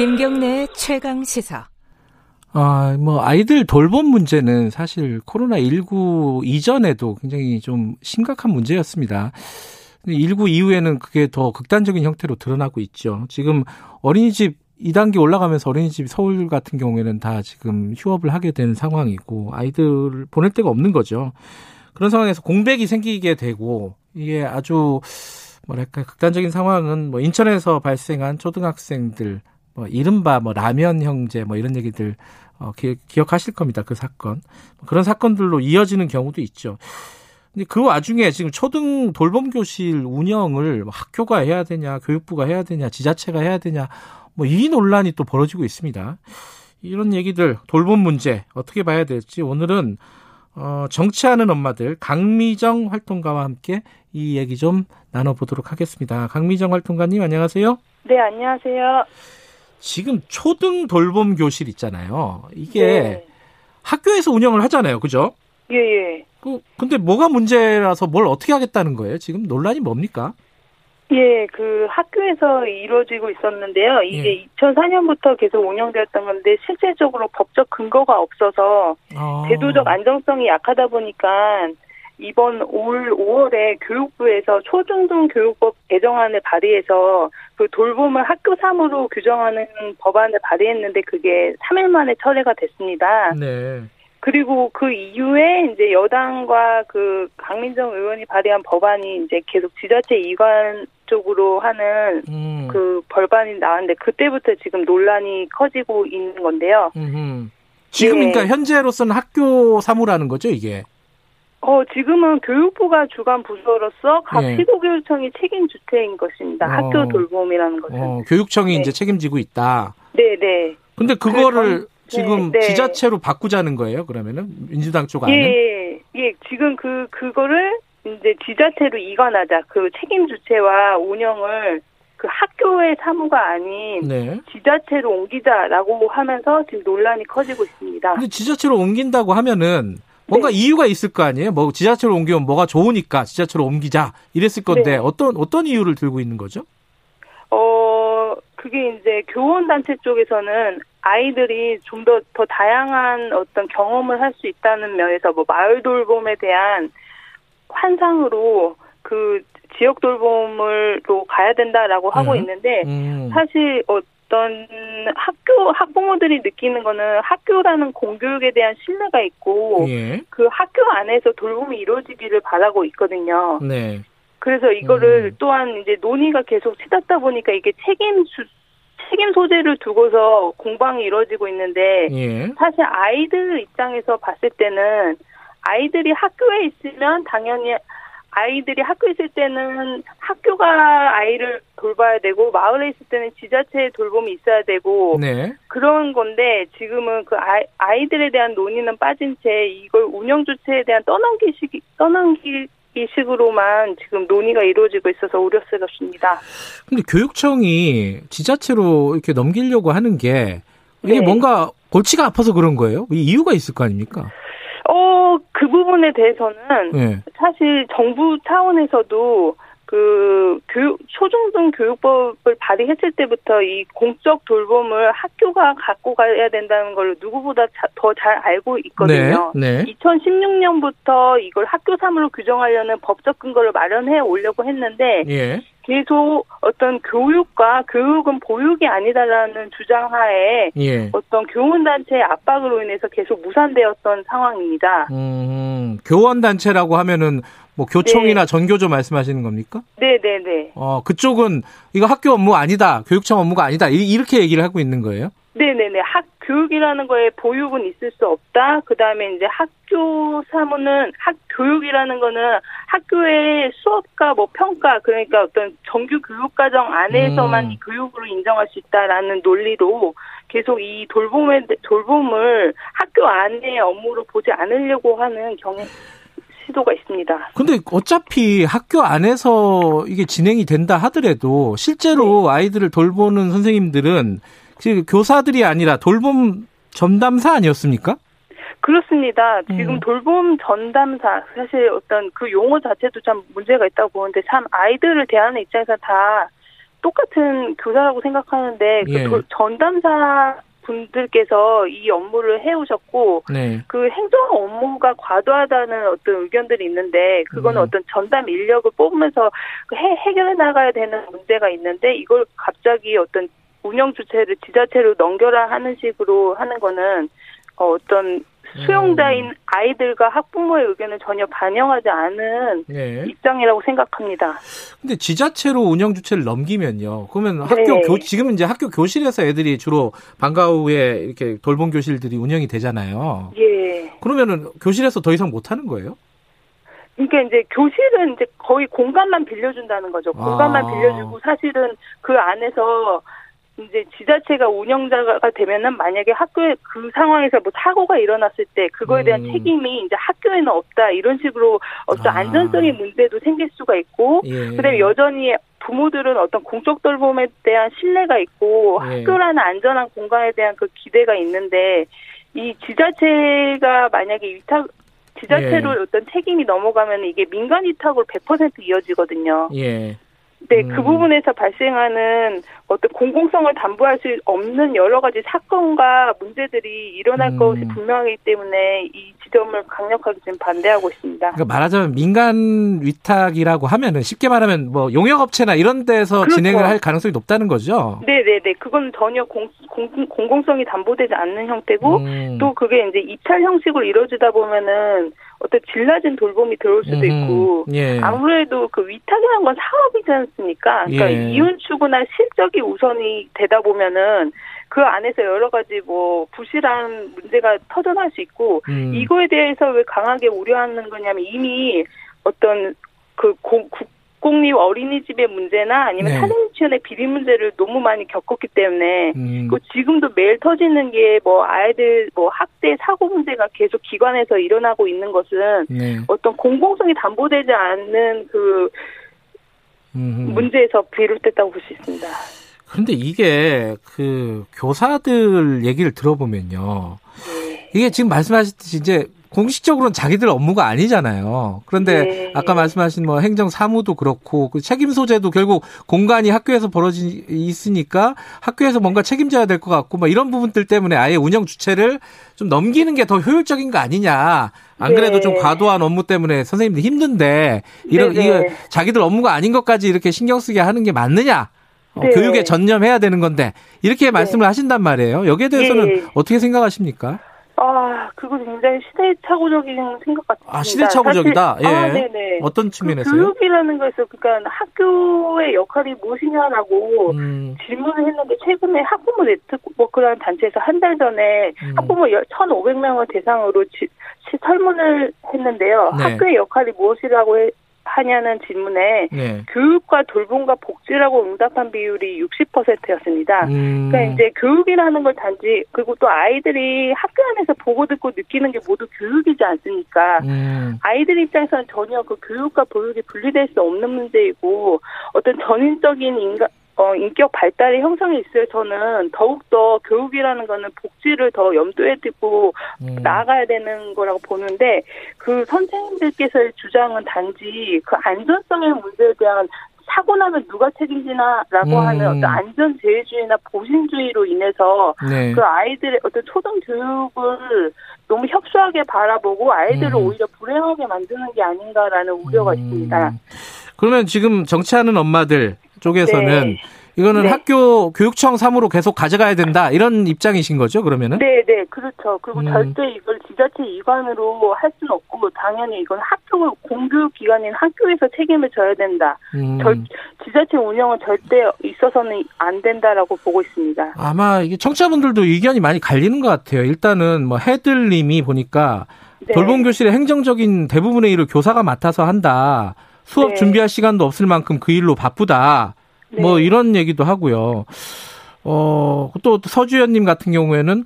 김경래 최강 시사. 아, 뭐, 아이들 돌봄 문제는 사실 코로나19 이전에도 굉장히 좀 심각한 문제였습니다. 19 이후에는 그게 더 극단적인 형태로 드러나고 있죠. 지금 어린이집 2단계 올라가면서 어린이집 서울 같은 경우에는 다 지금 휴업을 하게 된 상황이고 아이들을 보낼 데가 없는 거죠. 그런 상황에서 공백이 생기게 되고 이게 아주 뭐랄까 극단적인 상황은 뭐 인천에서 발생한 초등학생들 뭐 이른바 뭐 라면 형제 뭐 이런 얘기들 어, 기, 억하실 겁니다. 그 사건. 그런 사건들로 이어지는 경우도 있죠. 근데 그 와중에 지금 초등 돌봄 교실 운영을 뭐 학교가 해야 되냐, 교육부가 해야 되냐, 지자체가 해야 되냐, 뭐 이 논란이 또 벌어지고 있습니다. 이런 얘기들 돌봄 문제 어떻게 봐야 될지 오늘은 어, 정치하는 엄마들 강미정 활동가와 함께 이 얘기 좀 나눠보도록 하겠습니다. 강미정 활동가님 안녕하세요. 네 안녕하세요. 지금 초등 돌봄 교실 있잖아요. 이게 네. 학교에서 운영을 하잖아요. 그죠? 예, 예. 그, 근데 뭐가 문제라서 뭘 어떻게 하겠다는 거예요? 지금 논란이 뭡니까? 예, 그 학교에서 이루어지고 있었는데요. 이게 예. 2004년부터 계속 운영되었던 건데 실질적으로 법적 근거가 없어서 아. 제도적 안정성이 약하다 보니까 이번 올 5월에 교육부에서 초중등 교육법 개정안을 발의해서 그 돌봄을 학교 사무로 규정하는 법안을 발의했는데 그게 3일 만에 철회가 됐습니다. 네. 그리고 그 이후에 이제 여당과 그 강민정 의원이 발의한 법안이 이제 계속 지자체 이관 쪽으로 하는 음. 그 벌반이 나왔는데 그때부터 지금 논란이 커지고 있는 건데요. 음흠. 지금 네. 그러니까 현재로서는 학교 사무라는 거죠, 이게? 어, 지금은 교육부가 주관 부서로서 각 네. 시도교육청이 책임 주체인 것입니다. 어. 학교 돌봄이라는 것은. 어, 교육청이 네. 이제 책임지고 있다. 네, 네. 근데 그거를 지금 네, 네. 지자체로 바꾸자는 거예요, 그러면은? 민주당 쪽 안에? 예, 예. 지금 그, 그거를 이제 지자체로 이관하자. 그 책임 주체와 운영을 그 학교의 사무가 아닌 네. 지자체로 옮기자라고 하면서 지금 논란이 커지고 있습니다. 근데 지자체로 옮긴다고 하면은 뭔가 네. 이유가 있을 거 아니에요? 뭐 지자체로 옮기면 뭐가 좋으니까 지자체로 옮기자 이랬을 건데 네. 어떤 어떤 이유를 들고 있는 거죠? 어 그게 이제 교원 단체 쪽에서는 아이들이 좀 더 더 다양한 어떤 경험을 할 수 있다는 면에서 뭐 마을 돌봄에 대한 환상으로 그 지역 돌봄을로 가야 된다라고 하고 음. 있는데 음. 사실 어 어떤 학교 학부모들이 느끼는 거는 학교라는 공교육에 대한 신뢰가 있고 예. 그 학교 안에서 돌봄이 이루어지기를 바라고 있거든요. 네. 그래서 이거를 음. 또한 이제 논의가 계속 치닫다 보니까 이게 책임 수, 책임 소재를 두고서 공방이 이루어지고 있는데 예. 사실 아이들 입장에서 봤을 때는 아이들이 학교에 있으면 당연히 아이들이 학교에 있을 때는 학교가 아이를 돌봐야 되고 마을에 있을 때는 지자체의 돌봄이 있어야 되고 네. 그런 건데 지금은 그 아이, 아이들에 대한 논의는 빠진 채 이걸 운영 주체에 대한 떠넘기식 떠넘기식으로만 지금 논의가 이루어지고 있어서 우려스럽습니다. 근데 교육청이 지자체로 이렇게 넘기려고 하는 게 이게 네. 뭔가 골치가 아파서 그런 거예요? 이유가 있을 거 아닙니까? 어, 그 부분에 대해서는 네. 사실 정부 차원에서도 그 교육 초중등 교육법을 발의했을 때부터 이 공적 돌봄을 학교가 갖고 가야 된다는 걸 누구보다 더 잘 알고 있거든요. 네, 네. 2016년부터 이걸 학교 사무로 규정하려는 법적 근거를 마련해 오려고 했는데 예. 계속 어떤 교육과 교육은 보육이 아니다라는 주장하에 예. 어떤 교원단체의 압박으로 인해서 계속 무산되었던 상황입니다. 음, 교원단체라고 하면은 뭐 교총이나 네. 전교조 말씀하시는 겁니까? 네, 네, 네. 어, 그쪽은 이거 학교 업무 아니다. 교육청 업무가 아니다. 이렇게 얘기를 하고 있는 거예요? 네, 네, 네. 학 교육이라는 거에 보육은 있을 수 없다. 그 다음에 이제 학교 사무는 학 교육이라는 거는 학교의 수업과 뭐 평가 그러니까 어떤 정규 교육 과정 안에서만 음. 교육으로 인정할 수 있다라는 논리로 계속 이 돌봄의 돌봄을 학교 안의 업무로 보지 않으려고 하는 경향 시도가 있습니다. 근데 어차피 학교 안에서 이게 진행이 된다 하더라도 실제로 네. 아이들을 돌보는 선생님들은 교사들이 아니라 돌봄 전담사 아니었습니까? 그렇습니다. 지금 음. 돌봄 전담사 사실 어떤 그 용어 자체도 참 문제가 있다고 보는데 참 아이들을 대하는 입장에서 다 똑같은 교사라고 생각하는데 그 예. 도- 전담사 분들께서 이 업무를 해오셨고 네. 그 행정 업무가 과도하다는 어떤 의견들이 있는데 그거는 음. 어떤 전담 인력을 뽑으면서 그 해, 해결해 나가야 되는 문제가 있는데 이걸 갑자기 어떤 운영 주체를 지자체로 넘겨라 하는 식으로 하는 거는 어, 어떤 수용자인 음. 아이들과 학부모의 의견을 전혀 반영하지 않은 네. 입장이라고 생각합니다. 근데 지자체로 운영 주체를 넘기면요. 그러면 네. 학교 교 지금은 이제 학교 교실에서 애들이 주로 방과 후에 이렇게 돌봄 교실들이 운영이 되잖아요. 예. 그러면은 교실에서 더 이상 못 하는 거예요? 그러니까 이제 교실은 이제 거의 공간만 빌려준다는 거죠. 공간만 아. 빌려주고 사실은 그 안에서 이제 지자체가 운영자가 되면은 만약에 학교에 그 상황에서 뭐 사고가 일어났을 때 그거에 대한 음. 책임이 이제 학교에는 없다 이런 식으로 어떤 아. 안전성의 문제도 생길 수가 있고 예. 그다음에 여전히 부모들은 어떤 공적 돌봄에 대한 신뢰가 있고 예. 학교라는 안전한 공간에 대한 그 기대가 있는데 이 지자체가 만약에 위탁 지자체로 예. 어떤 책임이 넘어가면 이게 민간 위탁으로 100% 이어지거든요. 예. 네, 음. 그 부분에서 발생하는 어떤 공공성을 담보할 수 없는 여러 가지 사건과 문제들이 일어날 음. 것이 분명하기 때문에 이 지점을 강력하게 지금 반대하고 있습니다. 그러니까 말하자면 민간 위탁이라고 하면은 쉽게 말하면 뭐 용역업체나 이런 데서 그렇죠. 진행을 할 가능성이 높다는 거죠. 네네네. 그건 전혀 공, 공, 공공성이 담보되지 않는 형태고, 음. 또 그게 이제 입찰 형식으로 이루어지다 보면은 어떤 질 낮은 돌봄이 들어올 수도. 있고, 예. 아무래도 그 위탁이라는 건 사업이지 않습니까? 그러니까 예. 이윤 추구나 실적이 우선이 되다 보면은 그 안에서 여러 가지 뭐 부실한 문제가 터져날 수 있고, 음. 이거에 대해서 왜 강하게 우려하는 거냐면 이미 어떤 그 공, 국공립 어린이집의 문제나 아니면 네. 사립 유치원의 비리 문제를 너무 많이 겪었기 때문에 음. 그 지금도 매일 터지는 게 뭐 아이들 뭐 학대 사고 문제가 계속 기관에서 일어나고 있는 것은 네. 어떤 공공성이 담보되지 않는 그. 문제에서 비롯됐다고 볼 수 있습니다. 그런데 이게 그 교사들 얘기를 들어보면요. 네. 이게 지금 말씀하셨듯이 이제 공식적으로는 자기들 업무가 아니잖아요. 그런데 네. 아까 말씀하신 뭐 행정 사무도 그렇고 그 책임 소재도 결국 공간이 학교에서 벌어지 있으니까 학교에서 뭔가 책임져야 될 것 같고 뭐 이런 부분들 때문에 아예 운영 주체를 좀 넘기는 게 더 효율적인 거 아니냐. 안 그래도 네. 좀 과도한 업무 때문에 선생님들 힘든데 이런 네네. 이거 자기들 업무가 아닌 것까지 이렇게 신경 쓰게 하는 게 맞느냐? 어, 네. 교육에 전념해야 되는 건데 이렇게 말씀을 하신단 말이에요. 여기에 대해서는 예. 어떻게 생각하십니까? 아, 그거 굉장히 시대착오적인 생각 같습니다. 아, 시대착오적이다. 사실- 아, 예. 네네. 어떤 그 측면에서요? 교육이라는 거에서 그러니까 학교의 역할이 무엇이냐라고 음, 질문을 했는데 최근에 학부모 네트워크라는 단체에서 한 달 전에 음. 학부모 1,500명을 대상으로 지, 시- 설문을 했는데요. 네. 학교의 역할이 무엇이라고 해- 하냐는 질문에 네. 교육과 돌봄과 복지라고 응답한 비율이 60%였습니다. 음, 그러니까 이제 교육이라는 걸 단지 그리고 또 아이들이 학교 안에서 보고 듣고 느끼는 게 모두 교육이지 않습니까? 음, 아이들 입장에서는 전혀 그 교육과 보육이 분리될 수 없는 문제이고 어떤 전인적인 인간 어, 인격 발달의 형성에 있어서는 더욱더 교육이라는 거는 복지를 더 염두에 두고 음. 나아가야 되는 거라고 보는데 그 선생님들께서의 주장은 단지 그 안전성의 문제에 대한 사고 나면 누가 책임지나라고 음. 하는 어떤 안전 제일주의나 보신주의로 인해서 네. 그 아이들의 어떤 초등 교육을 너무 협소하게 바라보고 아이들을 음. 오히려 불행하게 만드는 게 아닌가라는 우려가 음. 있습니다. 그러면 지금 정치하는 엄마들 쪽에서는 네. 이거는 네. 학교 교육청 사무로 계속 가져가야 된다 이런 입장이신 거죠? 그러면은? 네, 네, 그렇죠. 그리고 음. 절대 이걸 지자체 이관으로 할 수는 없고 당연히 이건 학교 공교육 기관인 학교에서 책임을 져야 된다. 음. 절, 지자체 운영은 절대 있어서는 안 된다라고 보고 있습니다. 아마 이게 청취자분들도 의견이 많이 갈리는 것 같아요. 일단은 뭐 해들님이 보니까 네. 돌봄 교실의 행정적인 대부분의 일을 교사가 맡아서 한다. 수업 네. 준비할 시간도 없을 만큼 그 일로 바쁘다. 네. 뭐 이런 얘기도 하고요. 어, 또 서주연님 같은 경우에는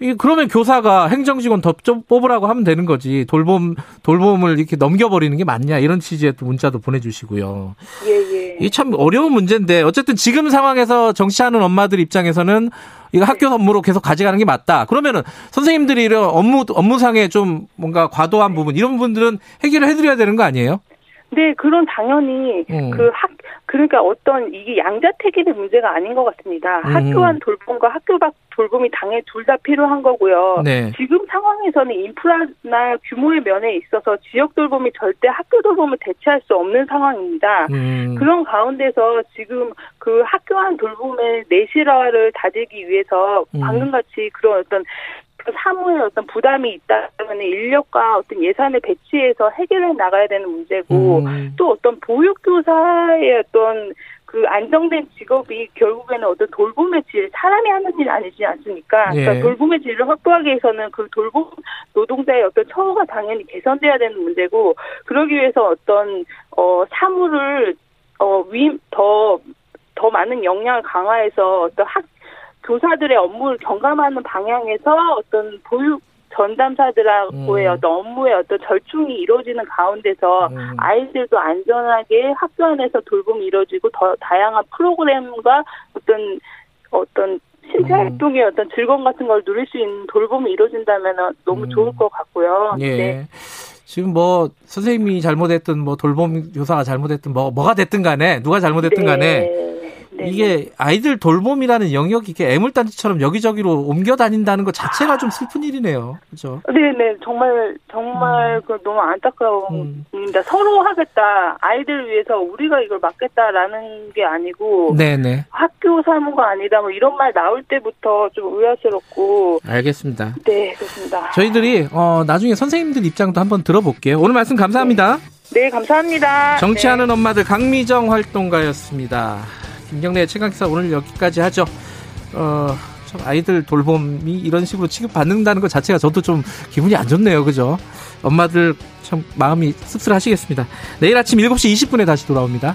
이 그러면 교사가 행정직원 더좀 뽑으라고 하면 되는 거지. 돌봄 돌봄을 이렇게 넘겨버리는 게 맞냐 이런 취지의 또 문자도 보내주시고요. 예, 예. 이 참 어려운 문제인데 어쨌든 지금 상황에서 정치하는 엄마들 입장에서는 이거 학교 업무로 계속 가져가는 게 맞다. 그러면은 선생님들이 이런 업무 업무상에 좀 뭔가 과도한 부분 이런 부분들은 해결을 해드려야 되는 거 아니에요? 네, 그런 당연히 음. 그 학, 그 그러니까 어떤 이게 양자택일의 문제가 아닌 것 같습니다. 음. 학교 안 돌봄과 학교 밖 돌봄이 당연히 둘 다 필요한 거고요. 네. 지금 상황에서는 인프라나 규모의 면에 있어서 지역 돌봄이 절대 학교 돌봄을 대체할 수 없는 상황입니다. 음. 그런 가운데서 지금 그 학교 안 돌봄의 내실화를 다지기 위해서 음. 방금 같이 그런 어떤 그 사무에 어떤 부담이 있다면 인력과 어떤 예산을 배치해서 해결해 나가야 되는 문제고 음. 또 어떤 보육교사의 어떤 그 안정된 직업이 결국에는 어떤 돌봄의 질, 사람이 하는 일 아니지 않습니까? 예. 그러니까 돌봄의 질을 확보하기 위해서는 그 돌봄 노동자의 어떤 처우가 당연히 개선돼야 되는 문제고, 그러기 위해서 어떤, 어, 사무를, 어, 위, 더, 더 많은 역량을 강화해서 어떤 학, 교사들의 업무를 경감하는 방향에서 어떤 보육, 전담사들하고의 음. 어떤 업무의 어떤 절충이 이루어지는 가운데서 음. 아이들도 안전하게 학교 안에서 돌봄이 이루어지고 더 다양한 프로그램과 어떤 어떤 신체 음. 활동의 어떤 즐거움 같은 걸 누릴 수 있는 돌봄이 이루어진다면 너무 음. 좋을 것 같고요. 예. 네. 지금 뭐 선생님이 잘못했든 뭐 돌봄 교사가 잘못했든 뭐 뭐가 됐든 간에 누가 잘못했든 간에 네. 이게 아이들 돌봄이라는 영역이 이렇게 애물단지처럼 여기저기로 옮겨 다닌다는 것 자체가 좀 슬픈 일이네요. 그렇죠? 네네 정말 정말 그 너무 안타까운 음. 서로 하겠다 아이들 위해서 우리가 이걸 막겠다라는 게 아니고 네네. 학교 사무가 아니다 뭐 이런 말 나올 때부터 좀 의아스럽고 알겠습니다. 네 그렇습니다. 저희들이 어 나중에 선생님들 입장도 한번 들어볼게요. 오늘 말씀 감사합니다. 네 감사합니다. 정치하는 엄마들 강미정 활동가였습니다. 김경래 최강기사 오늘 여기까지 하죠. 어, 참 아이들 돌봄이 이런 식으로 취급받는다는 것 자체가 저도 좀 기분이 안 좋네요. 그죠? 엄마들 참 마음이 씁쓸하시겠습니다. 내일 아침 7시 20분에 다시 돌아옵니다.